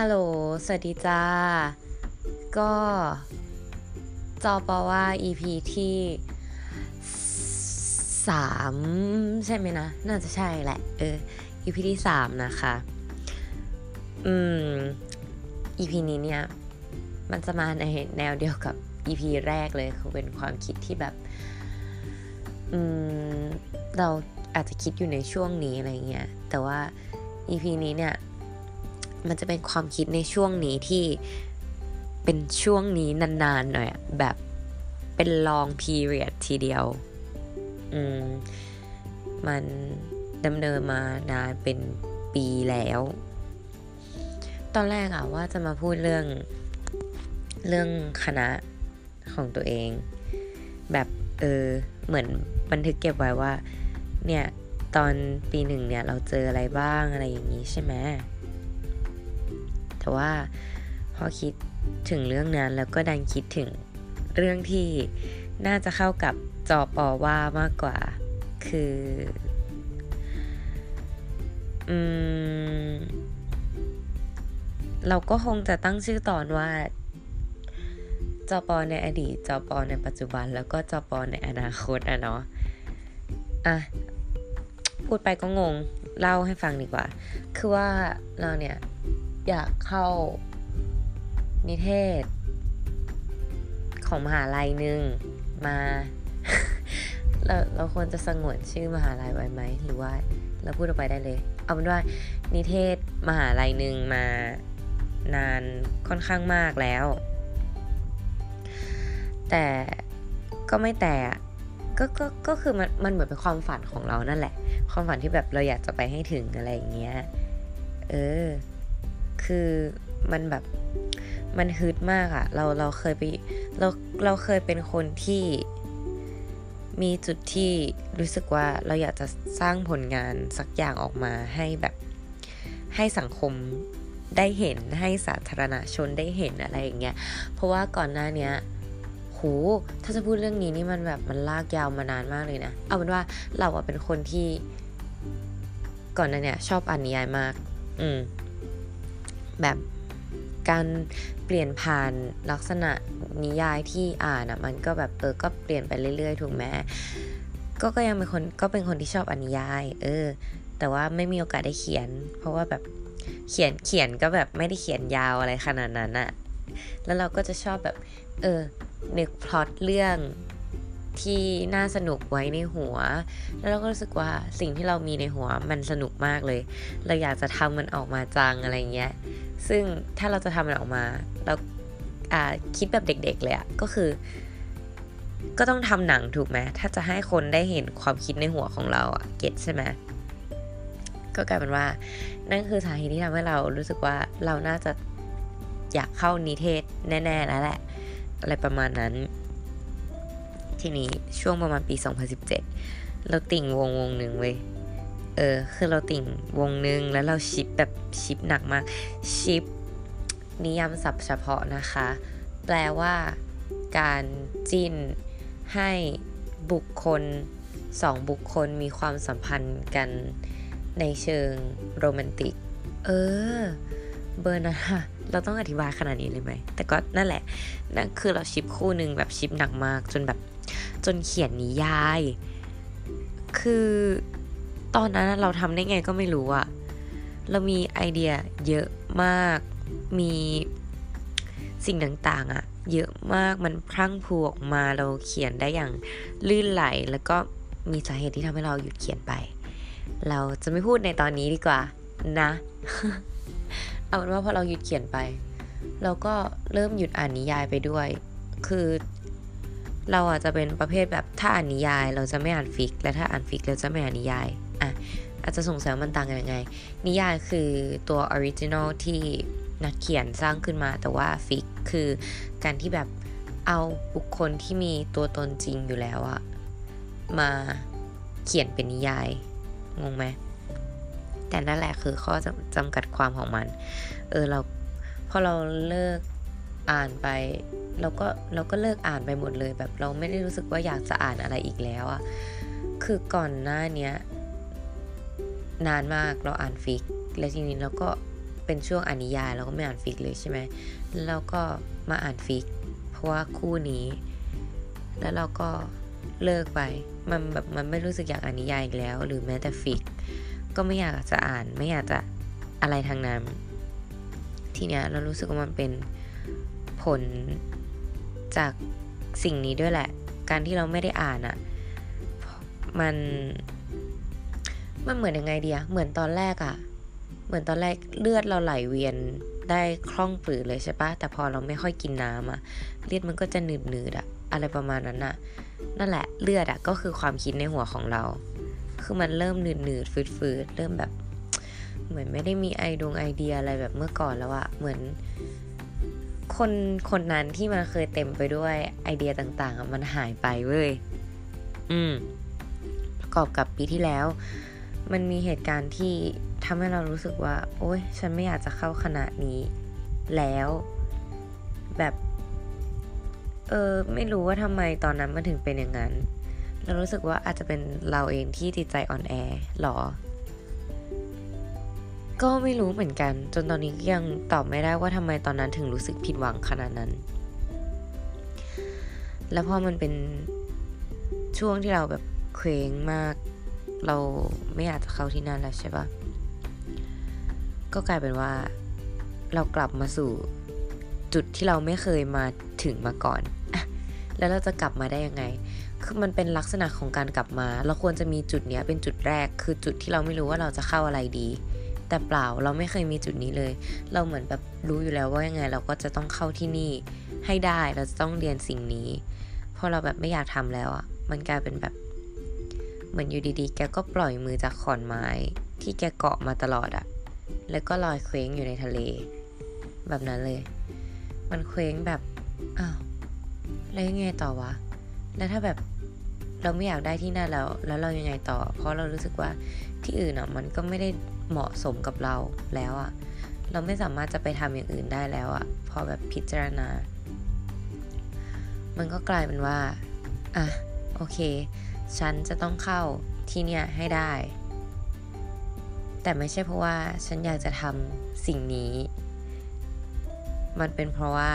ฮัลโหล สวัสดีจ้า ก็จอปอว่า EP ที่สามใช่ไหมนะ น่าจะใช่แหละ เออ EP ที่สามนะคะ อืม EP นี้เนี่ย มันจะมาในแนวเดียวกับ EP แรกเลย คือเป็นความคิดที่แบบ อืม เราอาจจะคิดอยู่ในช่วงนี้อะไรเงี้ย แต่ว่า EP นี้เนี่ย มันจะเป็นความคิดในช่วงนี้ที่เป็นช่วงนี้นานๆหน่อยแบบเป็น long period ทีเดียว อืม มันดำเนินมานานเป็นปีแล้ว ตอนแรกอะว่าจะมาพูดเรื่องเรื่องคณะของตัวเอง แบบเออเหมือนบันทึกเก็บไว้ว่า เนี่ย ตอนปีหนึ่งเนี่ย เราเจออะไรบ้างอะไรอย่างนี้ใช่ไหม แต่ว่าพอคิดถึงเรื่องนั้นแล้วก็ดันคิดถึงเรื่องที่น่าจะเข้ากับจอปอว่ามากกว่า คืออืมเราก็คงจะตั้งชื่อตอนว่าจอปอในอดีตจอปอในปัจจุบัน แล้วก็จอปอในอนาคตอะเนาะอะพูดไปก็งง เล่าให้ฟังดีกว่า คือว่าเราเนี่ย อยากเข้านิเทศ ของมหาลัยหนึ่งมาเราเราควรจะสงวนชื่อมหาลัยไว้ไหมหรือว่าเราพูดออกไปได้เลย เอาเป็นว่านิเทศมหาลัยหนึ่งมานานค่อนข้างมากแล้ว แต่ก็ไม่แต่ก็ก็ก็คือมันมันเหมือนเป็นความฝันของเรานั่นแหละ ความฝันที่แบบเราอยากจะไปให้ถึงอะไรอย่างเงี้ย เออ คือมันแบบมันฮึดมากอะเราเราเคยไปเราเราเคยเป็นคนที่มีจุดที่รู้สึกว่าเราอยากจะสร้างผลงานสักอย่างออกมาให้แบบให้สังคมได้เห็นให้สาธารณชนได้เห็นอะไรอย่างเงี้ย เพราะว่าก่อนหน้าเนี้ยโหถ้าจะพูดเรื่องนี้นี่มันแบบมันลากยาวมานานมากเลยนะ เอาเป็นว่าเราอะเป็นคนที่ ก่อนหน้าเนี้ยชอบอ่านนิยายมาก อืม แบบการเปลี่ยนผ่านลักษณะนิยายที่อ่านอะมันก็แบบเออก็เปลี่ยนไปเรื่อยๆ ถูกไหมก็ก็ยังเป็นคนก็เป็นคนที่ชอบอ่านนิยาย เออ แต่ว่าไม่มีโอกาสได้เขียน เพราะว่าแบบเขียนเขียนก็แบบไม่ได้เขียนยาวอะไรขนาดนั้นอะแล้วเราก็จะชอบแบบ เออ นึกพล็อตเรื่องที่น่าสนุกไว้ในหัว แล้วเราก็รู้สึกว่าสิ่งที่เรามีในหัวมันสนุกมากเลย เราอยากจะทำมันออกมาจังอะไรเงี้ย ซึ่งถ้าเราจะทำมันออกมา เราคิดแบบเด็กๆเลยอะก็คือ ก็ต้องทำหนังถูกไหมถ้าจะให้คนได้เห็นความคิดในหัวของเราอะเก็ตใช่ไหมก็กลายเป็นว่า นั่นคือสาเหตุที่ทำให้เรารู้สึกว่าเราน่าจะอยากเข้านิเทศแน่ๆแล้วแหละ อะไรประมาณนั้น ทีนี้ช่วงประมาณปี 2017 เราติ่งวงวงหนึ่งเว้ย เออคือเราติ่งวงหนึ่งแล้วเราชิปแบบชิปหนักมาก ชิปนิยามศัพท์เฉพาะนะคะ แปลว่าการจิ้นให้บุคคลสองบุคคลมีความสัมพันธ์กันในเชิงโรแมนติก เออ เบอร์นะเราต้องอธิบายขนาดนี้เลยไหม แต่ก็นั่นแหละ นั่นคือเราชิปคู่หนึ่งแบบชิปหนักมาก จนแบบจนเขียนนิยาย คือ ตอนนั้นเราทำได้ไงก็ไม่รู้อะเรามีไอเดียเยอะมาก มีสิ่งต่างๆอะเยอะมาก มันพรั่งพรูออกมา เราเขียนได้อย่างลื่นไหล แล้วก็มีสาเหตุที่ทำให้เราหยุดเขียนไป เราจะไม่พูดในตอนนี้ดีกว่านะ เอาเป็นว่าพอเราหยุดเขียนไป เราก็เริ่มหยุดอ่านนิยายไปด้วย คือเราอาจจะเป็นประเภทแบบถ้าอ่านนิยาย เราจะไม่อ่านฟิก และถ้าอ่านฟิกเราจะไม่อ่านนิยาย อาจจะสงสัยมันต่างกันยังไง นิยายคือตัว original ที่นักเขียนสร้างขึ้นมา แต่ว่า fic คือการที่แบบเอาบุคคลที่มีตัวตนจริงอยู่แล้วอะมาเขียนเป็นนิยาย งงไหม แต่นั่นแหละคือข้อจำกัดความของมัน เออเราพอเราเลิกอ่านไปเราก็เราก็เลิกอ่านไปหมดเลยแบบเราไม่ได้รู้สึกว่าอยากจะอ่านอะไรอีกแล้วอะคือก่อนหน้าเนี้ย นานมากเราอ่าน fic และทีนี้เราก็เป็นช่วงอ่านนิยายเราก็ไม่อ่าน fic เลยใช่ไหมแล้วก็มาอ่าน fic เพราะว่าคู่นี้ แล้วเราก็เลิกไป มันแบบมันไม่รู้สึกอยากอ่านนิยายอีกแล้ว หรือแม้แต่ fic ก็ไม่อยากจะอ่านไม่อยากจะอะไรทางนั้น ทีเนี้ยเรารู้สึกว่ามันเป็นผลจากสิ่งนี้ด้วยแหละ การที่เราไม่ได้อ่านอะ่ะ มัน มันเหมือนยังไงเดียเหมือนตอนแรกอะ่ะเหมือนตอนแรกเลือดเราไหลเวียนได้คล่องปลือเลยใช่ปะแต่พอเราไม่ค่อยกินน้ำอะ่ะเลือดมันก็จะหนืดหนืดอะอะไรประมาณนั้นอะนั่นแหละเลือดอะก็คือความคิดในหัวของเรา คือมันเริ่มหนืดหนืดฟืดฟืดเริ่มแบบ เหมือนไม่ได้มีไอดวงไอเดียอะไรแบบเมื่อก่อนแล้วอะเหมือน คนคนนั้นที่มันเคยเต็มไปด้วยไอเดียต่างๆมันหายไปเว้ยอืมประกอบกับปีที่แล้ว มันมีเหตุการณ์ที่ทำให้เรารู้สึกว่า โอ๊ยฉันไม่อยากจะเข้าคณะนี้ แล้ว แบบ เออไม่รู้ว่าทำไมตอนนั้นมันถึงเป็นอย่างนั้น เรารู้สึกว่าอาจจะเป็นเราเองที่จิตใจอ่อนแอหรอ ก็ไม่รู้เหมือนกัน จนตอนนี้ยังตอบไม่ได้ว่าทำไมตอนนั้นถึงรู้สึกผิดหวังขนาดนั้น แล้วพอมันเป็นช่วงที่เราแบบเคว้งมาก เราไม่อยากจะเข้าที่นั่นแล้วใช่ปะก็กลายเป็นว่าเรากลับมาสู่จุดที่เราไม่เคยมาถึงมาก่อน แล้วเราจะกลับมาได้ยังไง คือมันเป็นลักษณะของการกลับมา เราควรจะมีจุดเนี้ยเป็นจุดแรก คือจุดที่เราไม่รู้ว่าเราจะเข้าอะไรดี แต่เปล่าเราไม่เคยมีจุดนี้เลย เราเหมือนแบบรู้อยู่แล้วว่ายังไง เราก็จะต้องเข้าที่นี่ให้ได้ เราจะต้องเรียนสิ่งนี้ พอเราแบบไม่อยากทำแล้วอะ่ะ มันกลายเป็นแบบ เหมือนอยู่ดีๆ แกก็ปล่อยมือจากขอนไม้ ที่แกเกาะมาตลอดอะแล้วก็ลอยเคว้งอยู่ในทะเล แบบนั้นเลย มันเคว้งแบบ อ้าว แล้วยังไงต่อวะ แล้วถ้าแบบเราไม่อยากได้ที่นั่นแล้ว แล้วเรายังไงต่อ เพราะเรารู้สึกว่าที่อื่นอะ มันก็ไม่ได้เหมาะสมกับเราแล้วอะเราไม่สามารถจะไปทำอย่างอื่นได้แล้วอะพอแบบพิจารณา มันก็กลายเป็นว่า อะ โอเค ฉันจะต้องเข้าที่เนี่ยให้ได้ แต่ไม่ใช่เพราะว่าฉันอยากจะทำสิ่งนี้ มันเป็นเพราะว่า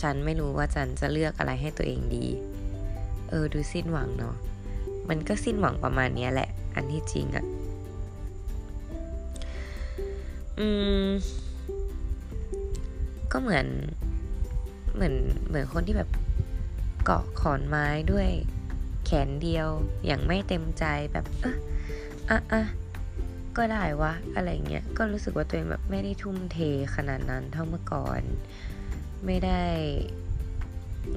ฉันไม่รู้ว่าฉันจะเลือกอะไรให้ตัวเองดี เออดูสิ้นหวังเนาะ มันก็สิ้นหวังประมาณนี้แหละ อันที่จริงอะอืม ก็เหมือน เหมือน เหมือนคนที่แบบเกาะขอนไม้ด้วย แขนเดียวอย่างไม่เต็มใจแบบเอออะอะก็ได้วะอะไรเงี้ยก็รู้สึกว่าตัวเองแบบไม่ได้ทุ่มเทขนาดนั้นเท่าเมื่อก่อน ไม่ได้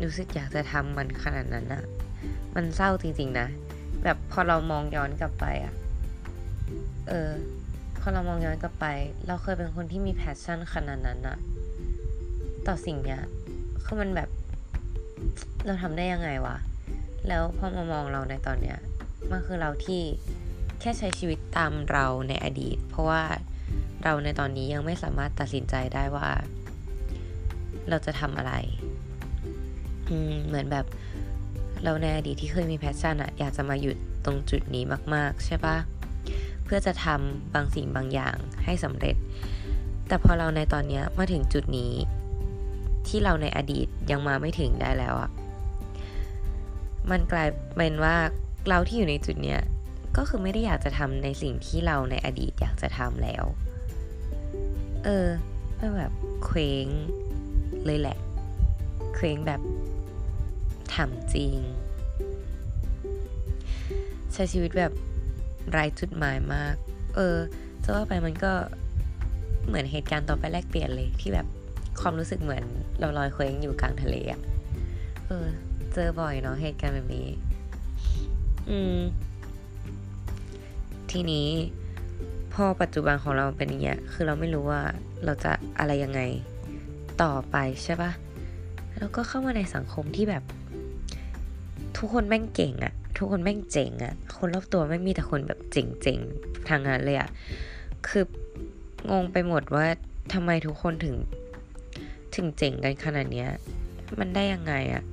รู้สึกอยากจะทำมันขนาดนั้นอะมันเศร้าจริงๆนะ แบบพอเรามองย้อนกลับไปอะเออ พอเรามองย้อนกลับไป เราเคยเป็นคนที่มีแพชชั่นขนาดนั้นอะต่อสิ่งเนี้ยคือมันแบบ เราทำได้ยังไงวะ แล้วพอมามองเราในตอนเนี้ยมันคือเราที่แค่ใช้ชีวิตตามเราในอดีต เพราะว่าเราในตอนนี้ยังไม่สามารถตัดสินใจได้ว่า เราจะทำอะไรอืมเหมือนแบบเราในอดีตที่เคยมี passion อะอยากจะมาอยู่ตรงจุดนี้มาก ๆ ใช่ปะเพื่อจะทำบางสิ่งบางอย่างให้สำเร็จ แต่พอเราในตอนนี้มาถึงจุดนี้ ที่เราในอดีตยังมาไม่ถึงได้แล้วอะ มันกลายเป็นว่าเราที่อยู่ในจุดเนี้ยก็คือไม่ได้อยากจะทำในสิ่งที่เราในอดีตอยากจะทำแล้ว เออไม่แบบเคว้งเลยแหละ เคว้งแบบทำจริง ใช้ชีวิตแบบไร้จุดหมายมาก เออจะว่าไปมันก็เหมือนเหตุการณ์ต่อไปแลกเปลี่ยนเลยที่แบบความรู้สึกเหมือนเราลอยเคว้งอยู่กลางทะเลอะเออ เจอบ่อยเนาะเหตุการณ์แบบนี้ อืม ทีนี้พอปัจจุบันของเราเป็นอย่างเงี้ย คือเราไม่รู้ว่าเราจะอะไรยังไงต่อไปใช่ปะแล้วก็เข้ามาในสังคมที่แบบ ทุกคนแม่งเก่งอะทุกคนแม่งเจ๋งอะคนรอบตัวไม่มีแต่คนแบบเจ๋งๆทางนั้นเลยอะคืองงไปหมดว่าทำไมทุกคนถึง ถึงเจ๋งกันขนาดเนี้ย มันได้ยังไงอะ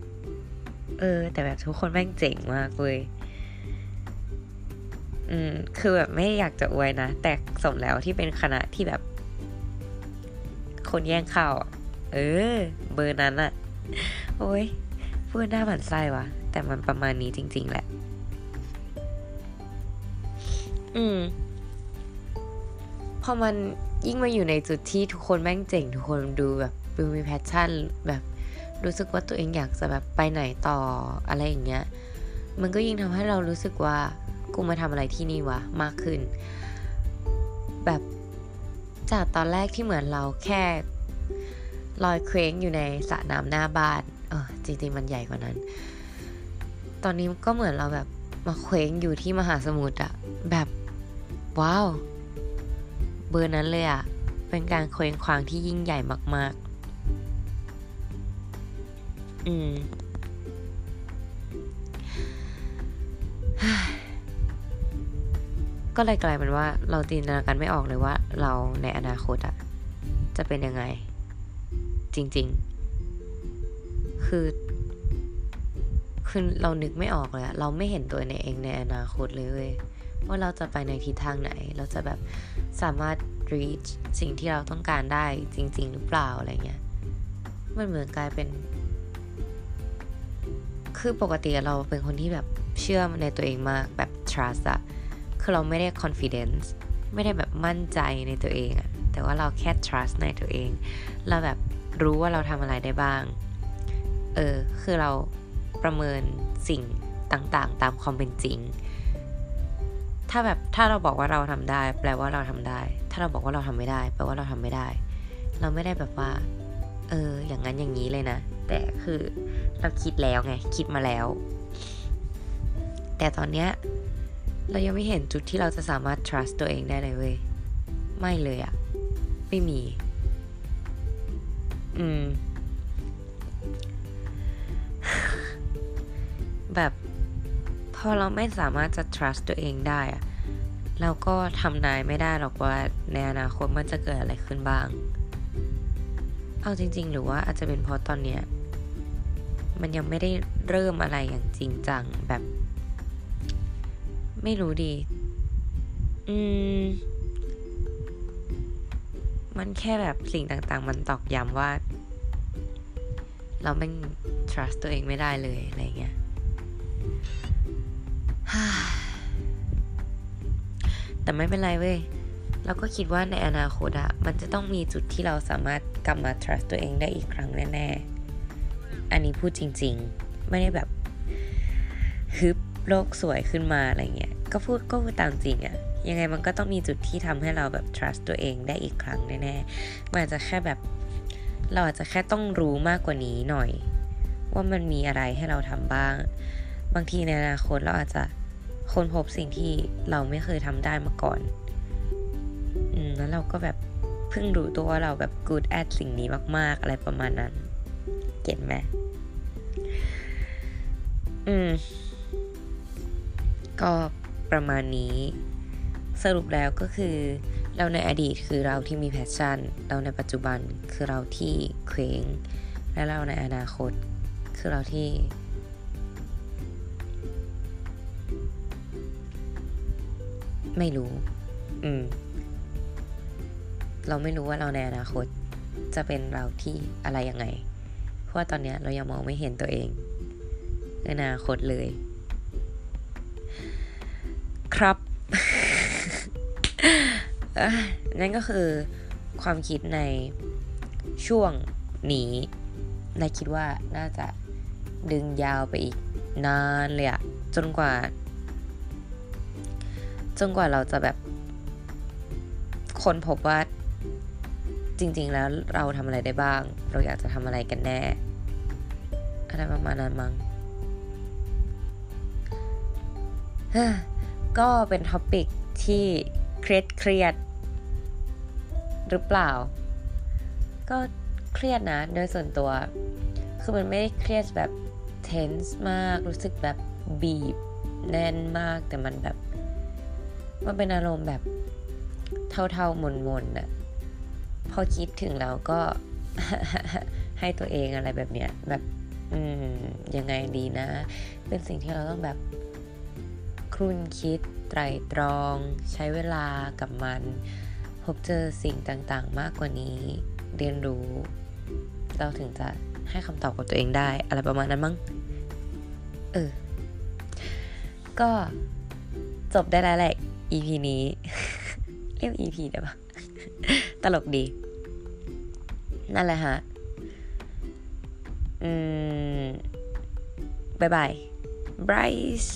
เออ แต่แบบทุกคนแม่งเจ๋งมากเลยอืม คือแบบไม่อยากจะอวยนะ แต่สมแล้วที่เป็นคณะที่แบบ คนแย่งข้าวเออ เบอร์นั้นอะโอ้ยพูดหน้าหมันไส้วะแต่มันประมาณนี้จริง ๆ แหละ อืม พอมันยิ่งมาอยู่ในจุดที่ทุกคนแม่งเจ๋ง ทุกคนดูแบบดูมี passion แบบ รู้สึกว่าตัวเองอยากจะแบบไปไหนต่ออะไรอย่างเงี้ย มันก็ยิ่งทำให้เรารู้สึกว่ากูมาทำอะไรที่นี่วะมากขึ้น แบบจากตอนแรกที่เหมือนเราแค่ลอยเคว้งอยู่ในสระน้ำหน้าบ้านเออจริงๆมันใหญ่กว่านั้น ตอนนี้ก็เหมือนเราแบบมาเคว้งอยู่ที่มหาสมุทรอะแบบว้าว เบอร์นั้นเลยอะเป็นการเคว้งคว้างที่ยิ่งใหญ่มากๆ อืมก็เลยกลายเป็นว่าเราจินตนาการไม่ออกเลยว่า เราในอนาคตอะจะเป็นยังไง จริง ๆ คือคือเรานึกไม่ออกเลยอะเราไม่เห็นตัวในเองในอนาคตเลยเว้ยว่าเราจะไปในทิศทางไหน เราจะแบบสามารถ reach สิ่งที่เราต้องการได้จริง ๆ หรือเปล่าอะไรเงี้ย มันเหมือนกลายเป็น คือปกติเราเป็นคนที่แบบเชื่อในตัวเองมากแบบ trust อะคือเราไม่ได้ confidence ไม่ได้แบบมั่นใจในตัวเองอะแต่ว่าเราแค่ trust ในตัวเอง เราแบบรู้ว่าเราทำอะไรได้บ้าง เออ คือเราประเมินสิ่งต่างๆ ตามความเป็นจริง ถ้าแบบถ้าเราบอกว่าเราทำได้ แปลว่าเราทำได้ ถ้าเราบอกว่าเราทำไม่ได้ แปลว่าเราทำไม่ได้ เราไม่ได้แบบว่า เออ อย่างนั้นอย่างนี้เลยนะ แต่คือเราคิดแล้วไง คิดมาแล้ว แต่ตอนเนี้ยเรายังไม่เห็นจุดที่เราจะสามารถ trust ตัวเองได้เลยเว้ย ไม่เลยอะไม่มี อืม แบบพอเราไม่สามารถจะ trust ตัวเองได้อะเราก็ทำนายไม่ได้หรอกว่าในอนาคตมันจะเกิดอะไรขึ้นบ้าง เอาจริง ๆ หรือว่าอาจจะเป็นเพราะตอนเนี้ย มันยังไม่ได้เริ่มอะไรอย่างจริงจังแบบ ไม่รู้ดี อืม มันแค่แบบสิ่งต่างๆ มันตอกย้ำว่า เราไม่ trust ตัวเองไม่ได้เลยอะไรเงี้ยแต่ไม่เป็นไรเว้ย เราก็คิดว่าในอนาคตอะมันจะต้องมีจุดที่เราสามารถกลับมา trust ตัวเองได้อีกครั้งแน่ๆ อันนี้พูดจริง ๆ ไม่ได้แบบฮึบโลกสวยขึ้นมาอะไรเงี้ย ก็พูดก็พูดตามจริงอะยังไงมันก็ต้องมีจุดที่ทำให้เราแบบ trust ตัวเองได้อีกครั้งแน่ๆ มันอาจจะแค่แบบ เราอาจจะแค่ต้องรู้มากกว่านี้หน่อย ว่ามันมีอะไรให้เราทำบ้าง บางทีในอนาคตเราอาจจะค้นพบสิ่งที่เราไม่เคยทำได้มาก่อน อืม แล้วเราก็แบบเพิ่งรู้ตัวว่าเราแบบ good at สิ่งนี้มาก ๆ อะไรประมาณนั้น get ไหมอืม ก็ประมาณนี้ สรุปแล้วก็คือ เราในอดีตคือเราที่มี passion เราในปัจจุบันคือเราที่เคว้ง และเราในอนาคต คือเราที่ ไม่รู้ อืม เราไม่รู้ว่าเราในอนาคตจะเป็นเราที่อะไรยังไง ว่าตอนเนี้ยเรายังมองไม่เห็นตัวเองในอนาคตเลย ครับนั่นก็คือความคิดในช่วงนี้นายคิดว่าน่าจะดึงยาวไปอีกนานเลยอะจนกว่า จนกว่าเราจะแบบ ค้นพบว่าจริง ๆ แล้วเราทำอะไรได้บ้าง เราอยากจะทำอะไรกันแน่ อะไรประมาณนั้นมั้งก็เป็น topic ที่เครียดเครียดหรือเปล่า ก็เครียดนะ โดยส่วนตัว คือมันไม่ได้เครียดแบบ tense มาก รู้สึกแบบบีบแน่นมาก แต่มันแบบ มันเป็นอารมณ์แบบเท่าๆมนๆน่ะ พอคิดถึงแล้วก็ให้ตัวเองอะไรแบบเนี้ย แบบ อืมยังไงดีนะ เป็นสิ่งที่เราต้องแบบครุ่นคิดไตรตรอง ใช้เวลากับมัน พบเจอสิ่งต่างๆ มากกว่านี้ เรียนรู้ เราถึงจะให้คำตอบกับตัวเองได้ อะไรประมาณนั้นมั้งเออ ก็จบได้แล้วแหละ EP นี้ เรียก EP ได้ปะตลกดี นั่นแหละฮะ อืมบายบาย Bryce